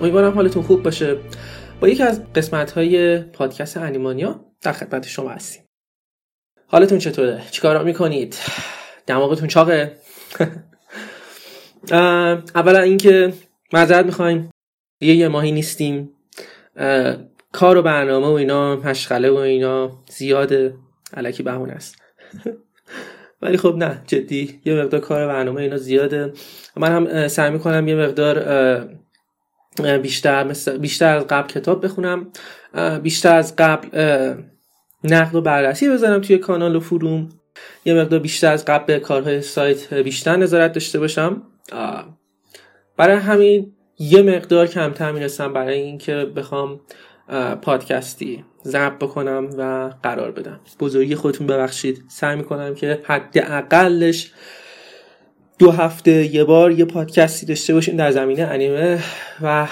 امیدوارم حالتون خوب باشه. با یکی از قسمت های پادکست انیمانیا در خدمت شما هستیم. حالتون چطوره؟ چیکارا می‌کنید؟ دماغتون چاقه؟ اولا اینکه معذرت می‌خوایم. یه یه ماهی نیستیم. کار و برنامه و اینا مشغله و اینا زیاده علکی بهونه است. ولی خب نه جدی. یه مقدار کار برنامه اینا زیاده. من هم سعی می‌کنم یه مقدار بیشتر بیشتر از قبل کتاب بخونم. بیشتر از قبل نقد و بررسی بزنم توی کانال و فروم. یه مقدار بیشتر از قبل به کارهای سایت بیشتر نظارت داشته باشم. برای همین یه مقدار کمتر می‌رسم برای اینکه بخوام پادکستی ضبط بکنم و قرار بدم. بزرگی خودتون ببخشید. سعی می‌کنم که حداقلش دو هفته یه بار یه پادکستی داشته باشیم در زمینه انیمه و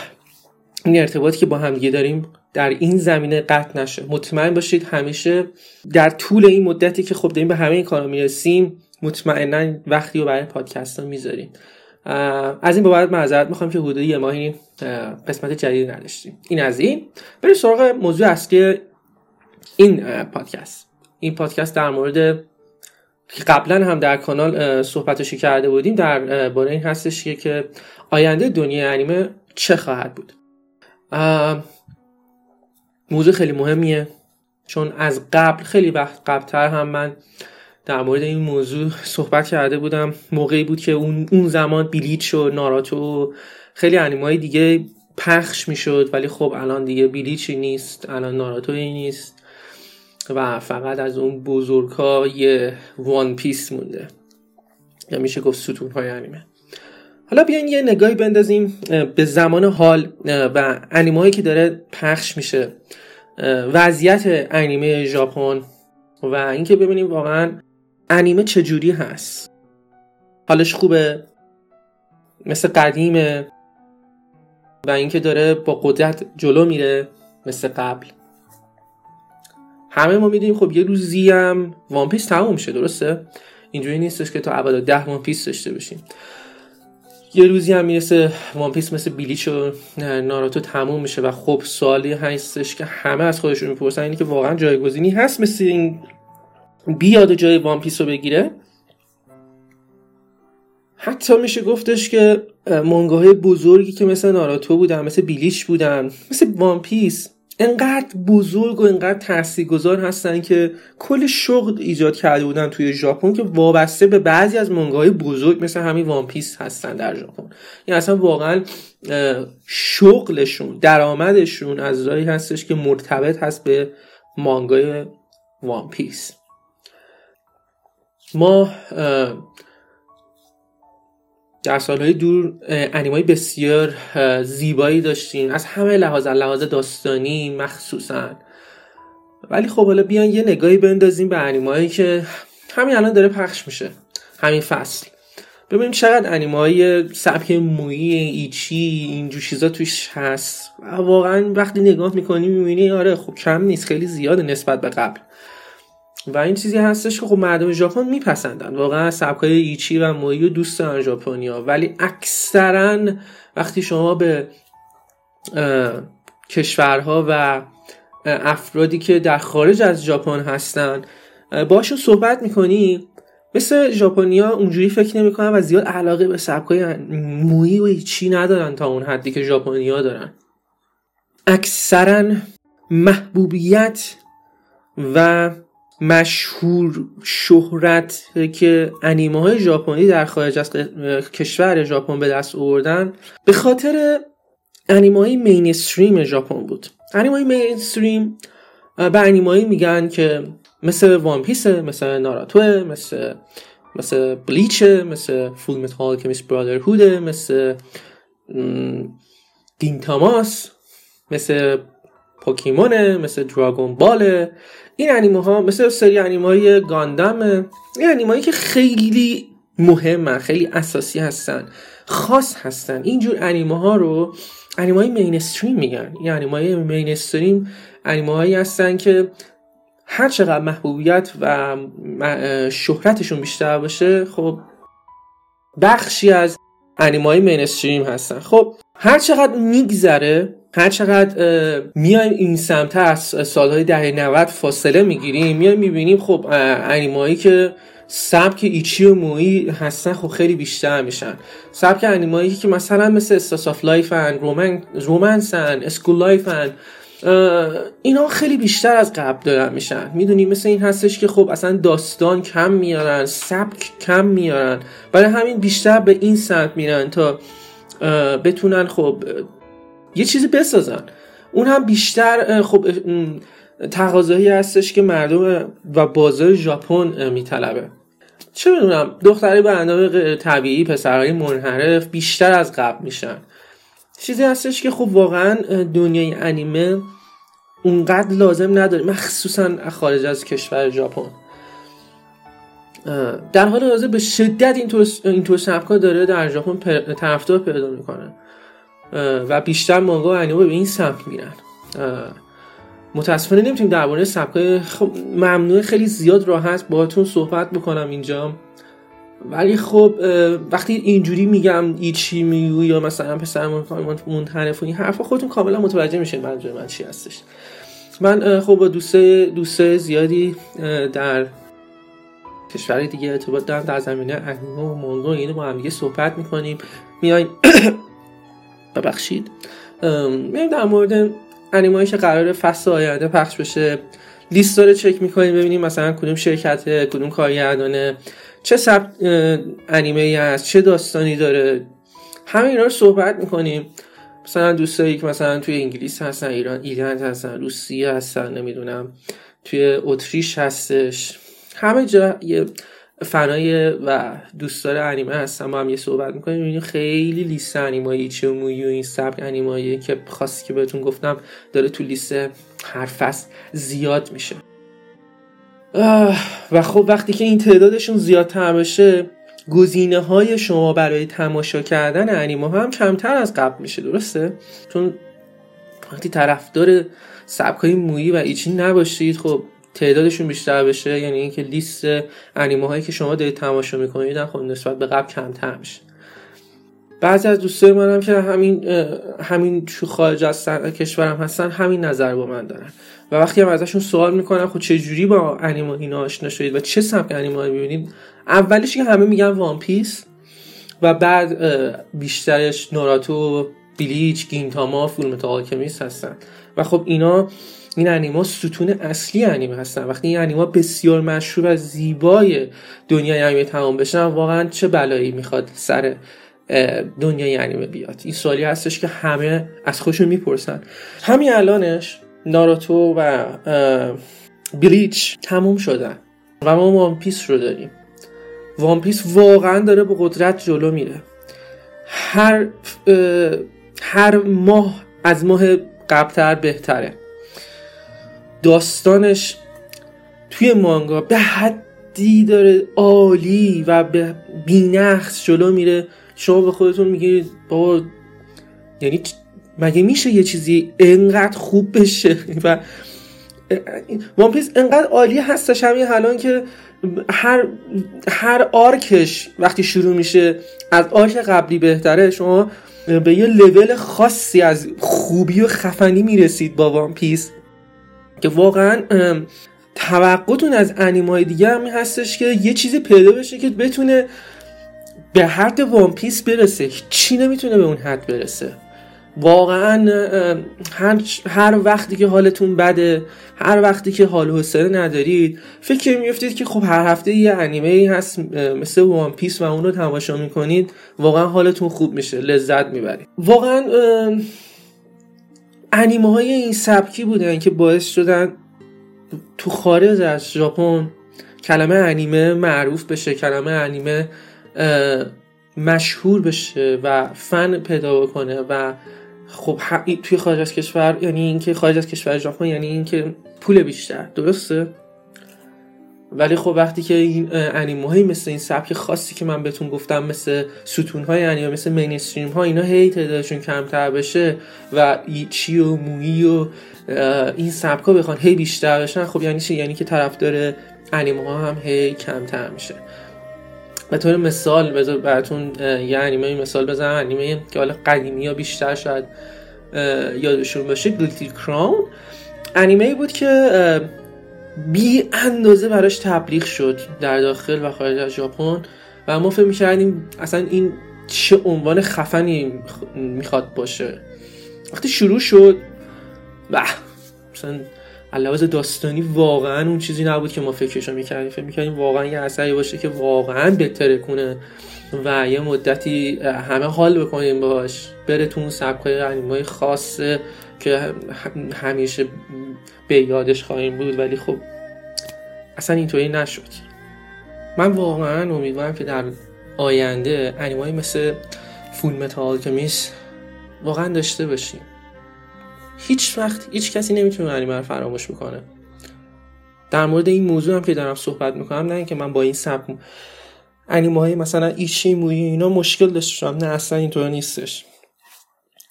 این ارتباطی که با همدیگه داریم در این زمینه قطع نشه. مطمئن باشید همیشه در طول این مدتی که خب داریم به همه این کارا می‌رسیم مطمئنا وقتی رو برای پادکست ها می‌ذاریم از این بابت معذرت می‌خوام که حدود یه ماهی قسمت جدید نداشتیم. این از این. بریم سراغ موضوع اصلی این پادکست. این پادکست در مورد قبلا هم در کانال صحبتشی کرده بودیم در باره این هستش که آینده دنیای انیمه چه خواهد بود. موضوع خیلی مهمیه چون از قبل خیلی وقت قبلتر هم من در مورد این موضوع صحبت کرده بودم. موقعی بود که اون, زمان بیلیچ و ناراتو و خیلی انیمای دیگه پخش می‌شد ولی خب الان دیگه بیلیچی نیست الان ناراتوی نیست. و فقط از اون بزرگ یه وان پیس مونده. یا میشه گفت ستون های انیمه. حالا بیاین یه نگاهی بندازیم به زمان حال و انیمه که داره پخش میشه. وضعیت انیمه ژاپن و اینکه ببینیم واقعا انیمه چجوری هست. حالش خوبه مثل قدیمه و اینکه داره با قدرت جلو میره مثل قبل. همه ما می‌دونیم خب یه روزی هم وان پیس تموم میشه درسته؟ اینجوری نیستش که تا ابدالدهر وان پیس داشته باشیم. یه روزی هم می‌رسه وان پیس مثل بلیچ و ناراتو تموم میشه و خب سوالی هستش که همه از خودشون می‌پرسن اینه که واقعا جایگزینی هست مثل این بیاد جای وان پیس رو بگیره؟ حتی میشه گفتش که مانگاهای بزرگی که مثل ناراتو بودن مثل بلیچ بودن مثل وان پیس انقدر بزرگ و انقدر تاثیرگذار هستن که کل شغل ایجاد کرده بودن توی ژاپن که وابسته به بعضی از مانگاهای بزرگ مثل همین وان پیس هستن در ژاپن. یعنی اصلا واقعا شغلشون درآمدشون از راهی هستش که مرتبط هست به مانگای وان پیس ما در سالهای دور انیمای بسیار زیبایی داشتیم. از همه لحاظ لحاظ داستانی مخصوصا. ولی خب حالا بیان یه نگاهی بندازیم به انیمایی که همین الان داره پخش میشه. همین فصل. ببینیم چقدر انیمای سبک مویی ایچی اینجور چیزا توش هست. واقعا وقتی نگاه می‌کنی می‌بینی آره خب کم نیست خیلی زیاده نسبت به قبل. و این چیزی هستش که خب مردم ژاپن میپسندن. واقعا سبکای ایچی و مویی و دوست دارن ژاپنیا. ولی اکثرا وقتی شما به کشورها و افرادی که در خارج از ژاپن هستن باشون صحبت می‌کنی مثل ژاپنیا اونجوری فکر نمی‌کنن و زیاد علاقه به سبکای مویی و ایچی ندارن تا اون حدی که ژاپنیا دارن. اکثرا محبوبیت و مشهور شهرت که انیمه های ژاپنی در خارج از کشور ژاپن به دست آوردن به خاطر انیمه های مینستریم ژاپن بود. انیمه های مینستریم به انیمه میگن که مثل وان پیسه مثل ناراتوه مثل مثل بلیچه مثل فول متال کمیس برادرهوده مثل دین تاماس مثل پوکیمونه مثل دراگون باله این انیمه ها مثل سری انیمه های گاندم این انیمه که خیلی مهمن خیلی اساسی هستن خاص هستن. اینجور انیمه ها رو انیمه های مینستریم میگن. این انیمه های مینستریم انیمه هایی هستن که هر چقدر محبوبیت و شهرتشون بیشتر باشه خب بخشی از انیمه های mainstream هستن. خب هر چقدر میگذره هر چقدر میایم این سمت از سالهای دهه 90 فاصله می‌گیریم میایم می‌بینیم خب انیمایی که سبک ایچی و مویی هستن خب خیلی بیشتر میشن. سبک انیمایی که مثلا مثل slice of life ن رومن romance ن school life ن اینا خیلی بیشتر از قبل دارن میشن. می‌دونی مثل این هستش که خب اصلا داستان کم میارن سبک کم میارن. برای همین بیشتر به این سمت میرن تا بتونن خب یه چیزی بسازن. اون هم بیشتر خب تقاضایی هستش که مردم و بازار ژاپن میطلبه. چه بدونم دختری به اندازه طبیعی پسرهای منحرف بیشتر از قبل میشن. چیزی هستش که خب واقعا دنیای انیمه اونقدر لازم نداره مخصوصا خارج از کشور ژاپن. در حال حاضر به شدت اینطور اینطور سبکا داره در ژاپن طرفدار پیدا می‌کنه. و بیشتر مانگا و انیمه به این سمت میرن. متاسفانه نمی‌تونیم درباره سبکای خب ممنوع خیلی زیاد راحت باهاتون صحبت بکنم اینجا. ولی خب وقتی اینجوری میگم ایچی میگو یا مثلا پسر منحرف و این حرفا خودتون کاملا متوجه میشین منظور من چی هستش. من خب با دوست دوست زیادی در کشور دیگه ارتباط دارم در زمینه انیمه و مانگا اینو با هم دیگه صحبت می‌کنیم. میایم ببخشید. میایم در مورد انیمایی قرار فصل آینده پخش بشه. لیست رو چک می‌کنیم ببینیم مثلا کدوم شرکت کدوم کارگردانه چه سب انیمه ای هست چه داستانی داره. همه اینا رو صحبت می‌کنیم. مثلا دوستایی که مثلا توی انگلیس هستن ایران ایران هستن روسیه هستن نمی‌دونم توی اتریش هستش. همه جا یه فنای و دوستدار انیمه هستن. ما هم یه صحبت می‌کنیم. این خیلی لیست انیمایی چه مویی و این سبک انیمایی که خاصی که بهتون گفتم داره تو لیست هر فصل زیاد میشه. و خب وقتی که این تعدادشون زیادتر بشه گزینه های شما برای تماشا کردن انیمه هم کمتر از قبل میشه درسته؟ چون وقتی طرفدار سبک های مویی و ایچی نباشید خب تعدادشون بیشتر بشه یعنی اینکه لیست انیمه هایی که شما دارید تماشا می‌کنید خب نسبت به قبل کمتر میشه. بعضی از دوستای منم که همین همین تو خارج از کشورم هستن همین نظر با من دارن. و وقتی هم ازشون سوال می‌کنم خب چه جوری با انیمه اینا آشنا شدید و چه سبک انیمه می‌بینید؟ اولش که همه میگن وان پیس و بعد بیشترش نوراتو بلیچ گینتاما فیلم آلکمیست هستن. و خب اینا این انیما ستون اصلی انیمه هستن. وقتی این انیما بسیار مشهور و زیبای دنیای انیمه تمام بشن واقعا چه بلایی می‌خواد سر دنیای انیمه بیاد؟ این سوالی هستش که همه از خودشون می‌پرسن. همین الانش ناروتو و بلیچ تموم شدن و ما وان پیس رو داریم. وان پیس واقعا داره به قدرت جلو میره. هر هر ماه از ماه قبلتر بهتره. داستانش توی مانگا به حدی داره عالی و به بینقص جلو میره. شما به خودتون میگید بابا یعنی مگه میشه یه چیزی انقدر خوب بشه؟ و وان پیس انقدر عالی هستش همین الان که هر هر arc ش وقتی شروع میشه از arc قبلی بهتره. شما به یه لول خاصی از خوبی و خفنی می‌رسید با وان پیس که واقعا توقعتون از انیمای دیگه هم هستش که یه چیزی پیدا بشه که بتونه به حد وان پیس برسه. چی نمی‌تونه به اون حد برسه؟ واقعا هر, هر وقتی که حالتون بده هر وقتی که حال حوصله ندارید فکر میفتید که خب هر هفته یه انیمه ای هست مثل وان پیس و اون رو تماشا می‌کنید واقعا حالتون خوب میشه لذت می‌برید. واقعا انیمه های این سبکی بودن که باعث شدن تو خارج از ژاپن کلمه انیمه معروف بشه کلمه انیمه مشهور بشه و فن پیدا بکنه و خب توی خارج از کشور یعنی اینکه خارج از کشور ژاپن یعنی اینکه پول بیشتر. درسته؟ ولی خب وقتی که این انیمه های مثل این سبک خاصی که من بهتون گفتم مثل ستون های انیمه مثل مینستریم ها اینا هی تعدادشون کمتر بشه و ایچی و مویی و این سبک ها بخوان هی بیشتر بشن خب یعنی چی؟ یعنی که طرفدار انیمه ها هم هی کمتر میشه. به طور مثال بذار براتون یه انیمه مثال بزنم انیمه که حالا قدیمی یا بیشتر شاید یادشون باشه گلتی کراون انیمه بود که بی اندازه براش تبلیغ شد در داخل و خارج از ژاپن و ما فکر می‌کردیم اصلا این چه عنوان خفنی می‌خواد باشه. وقتی شروع شد به مثلا لحاظ داستانی واقعا اون چیزی نبود که ما فکرشو می‌کردیم. فکر می‌کردیم واقعا یه اثری باشه که واقعا بهتره کنه. و یه مدتی همه حال بکنیم باش. بره تو اون سبکای انیمای خاصه که همیشه به یادش خواهیم بود ولی خب اصلا اینطوری نشد. من واقعا امیدوارم که در آینده انیمایی مثل فول متال کمیس واقعا داشته باشیم. هیچ وقت هیچ کسی نمی‌تونه انیمه رو فراموش می‌کنه در مورد این موضوع هم که دارم صحبت می‌کنم نه اینکه من با این سبک انیمه های مثلا ایچی موی اینا مشکل داشتم نه اصلا اینطور نیستش.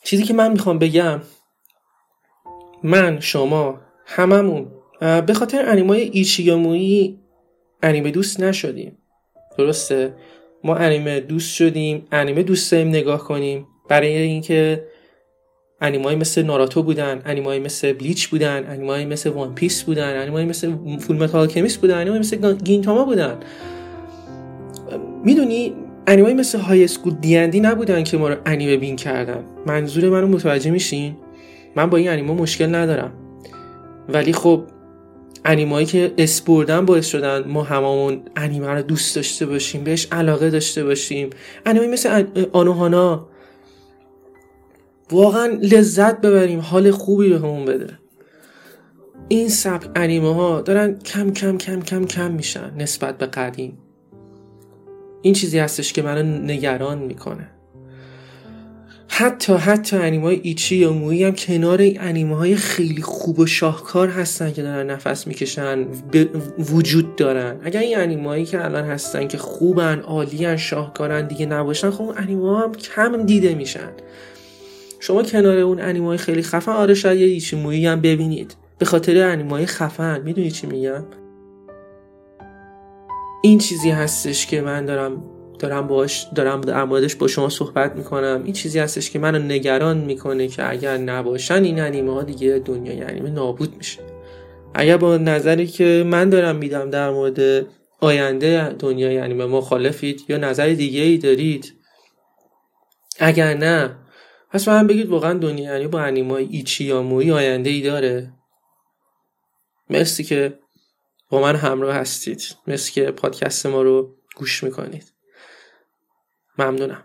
چیزی که من می‌خوام بگم من شما هممون به خاطر انیمه های ایچی یا مویی انیمه دوست نشدیم. درسته؟ ما انیمه دوست شدیم انیمه دوست داریم نگاه کنیم. برای اینکه انیمایی مثل ناراتو بودن انیمایی مثل بلیچ بودن انیمایی مثل وان پیس بودن انیمایی مثل فول متال آلکمیست بودن انیمایی مثل گینتاما بودن. می‌دونی انیمایی مثل های اسکول دیندی نبودن که ما رو انیمه بین کردن. منظور منو متوجه میشین؟ من با این انیمه مشکل ندارم. ولی خب انیمایی که اسپوردن باعث شدن ما هممون انیمه رو دوست داشته باشیم بهش علاقه داشته باشیم. انیمایی مثل آنوهانا. واقعا لذت ببریم حال خوبی بهمون بده. این سبک انیمه ها دارن کم کم کم کم کم میشن نسبت به قدیم. این چیزی هستش که منو نگران می‌کنه. حتی حتی انیمه های ایچی یا مویی هم کنار انیمه های خیلی خوب و شاهکار هستن که دارن نفس می‌کشن وجود دارن. اگر این انیمه هایی که الان هستن که خوبن عالیان شاهکارن دیگه نباشن خب اون انیمه هم کم دیده میشن. شما کنار اون انیمای خیلی خفن آره شاید یه ایچی هم ببینید. به خاطر انیمای خفن می‌دونی چی میگم؟ این چیزی هستش که من دارم دارم باش دارم در موردش با شما صحبت می‌کنم. این چیزی هستش که منو نگران می‌کنه که اگر نباشن این انیمه ها دیگه دنیای انیمه نابود میشه. اگر با نظری که من دارم میدم در مورد آینده دنیای انیمه مخالفید یا نظر دیگه ای دارید اگر نه پس من بگید واقعا دنیا یعنی با انیمای ایچی یا موی آینده ای داره. مرسی که با من همراه هستید. مرسی که پادکست ما رو گوش می‌کنید. ممنونم.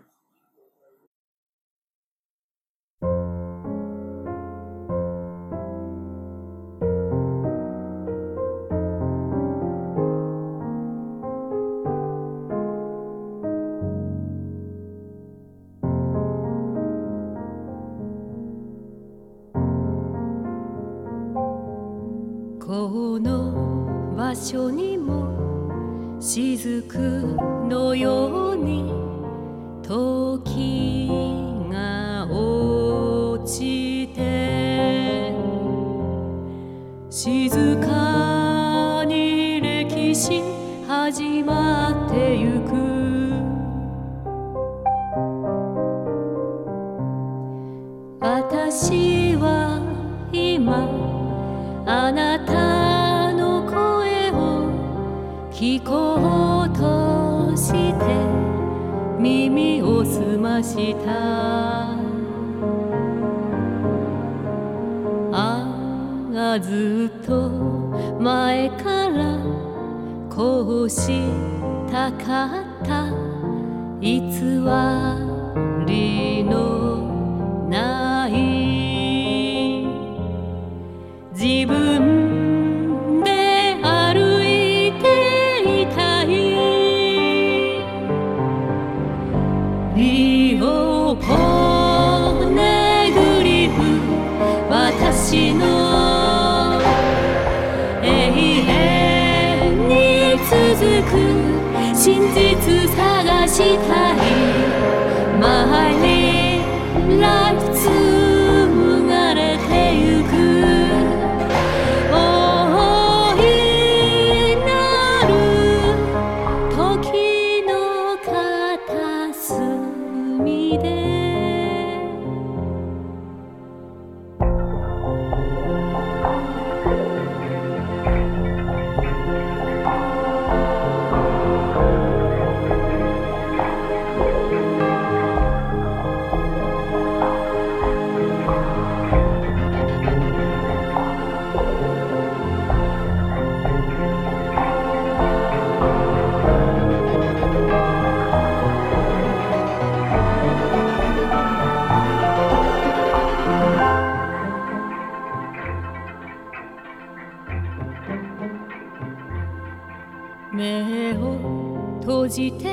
場所にも雫のように時が落ちて静かに歴史始まる聞こうとして耳を澄ました。ああずっと前からこうしたかった。偽りのない。自分 時のこ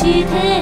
して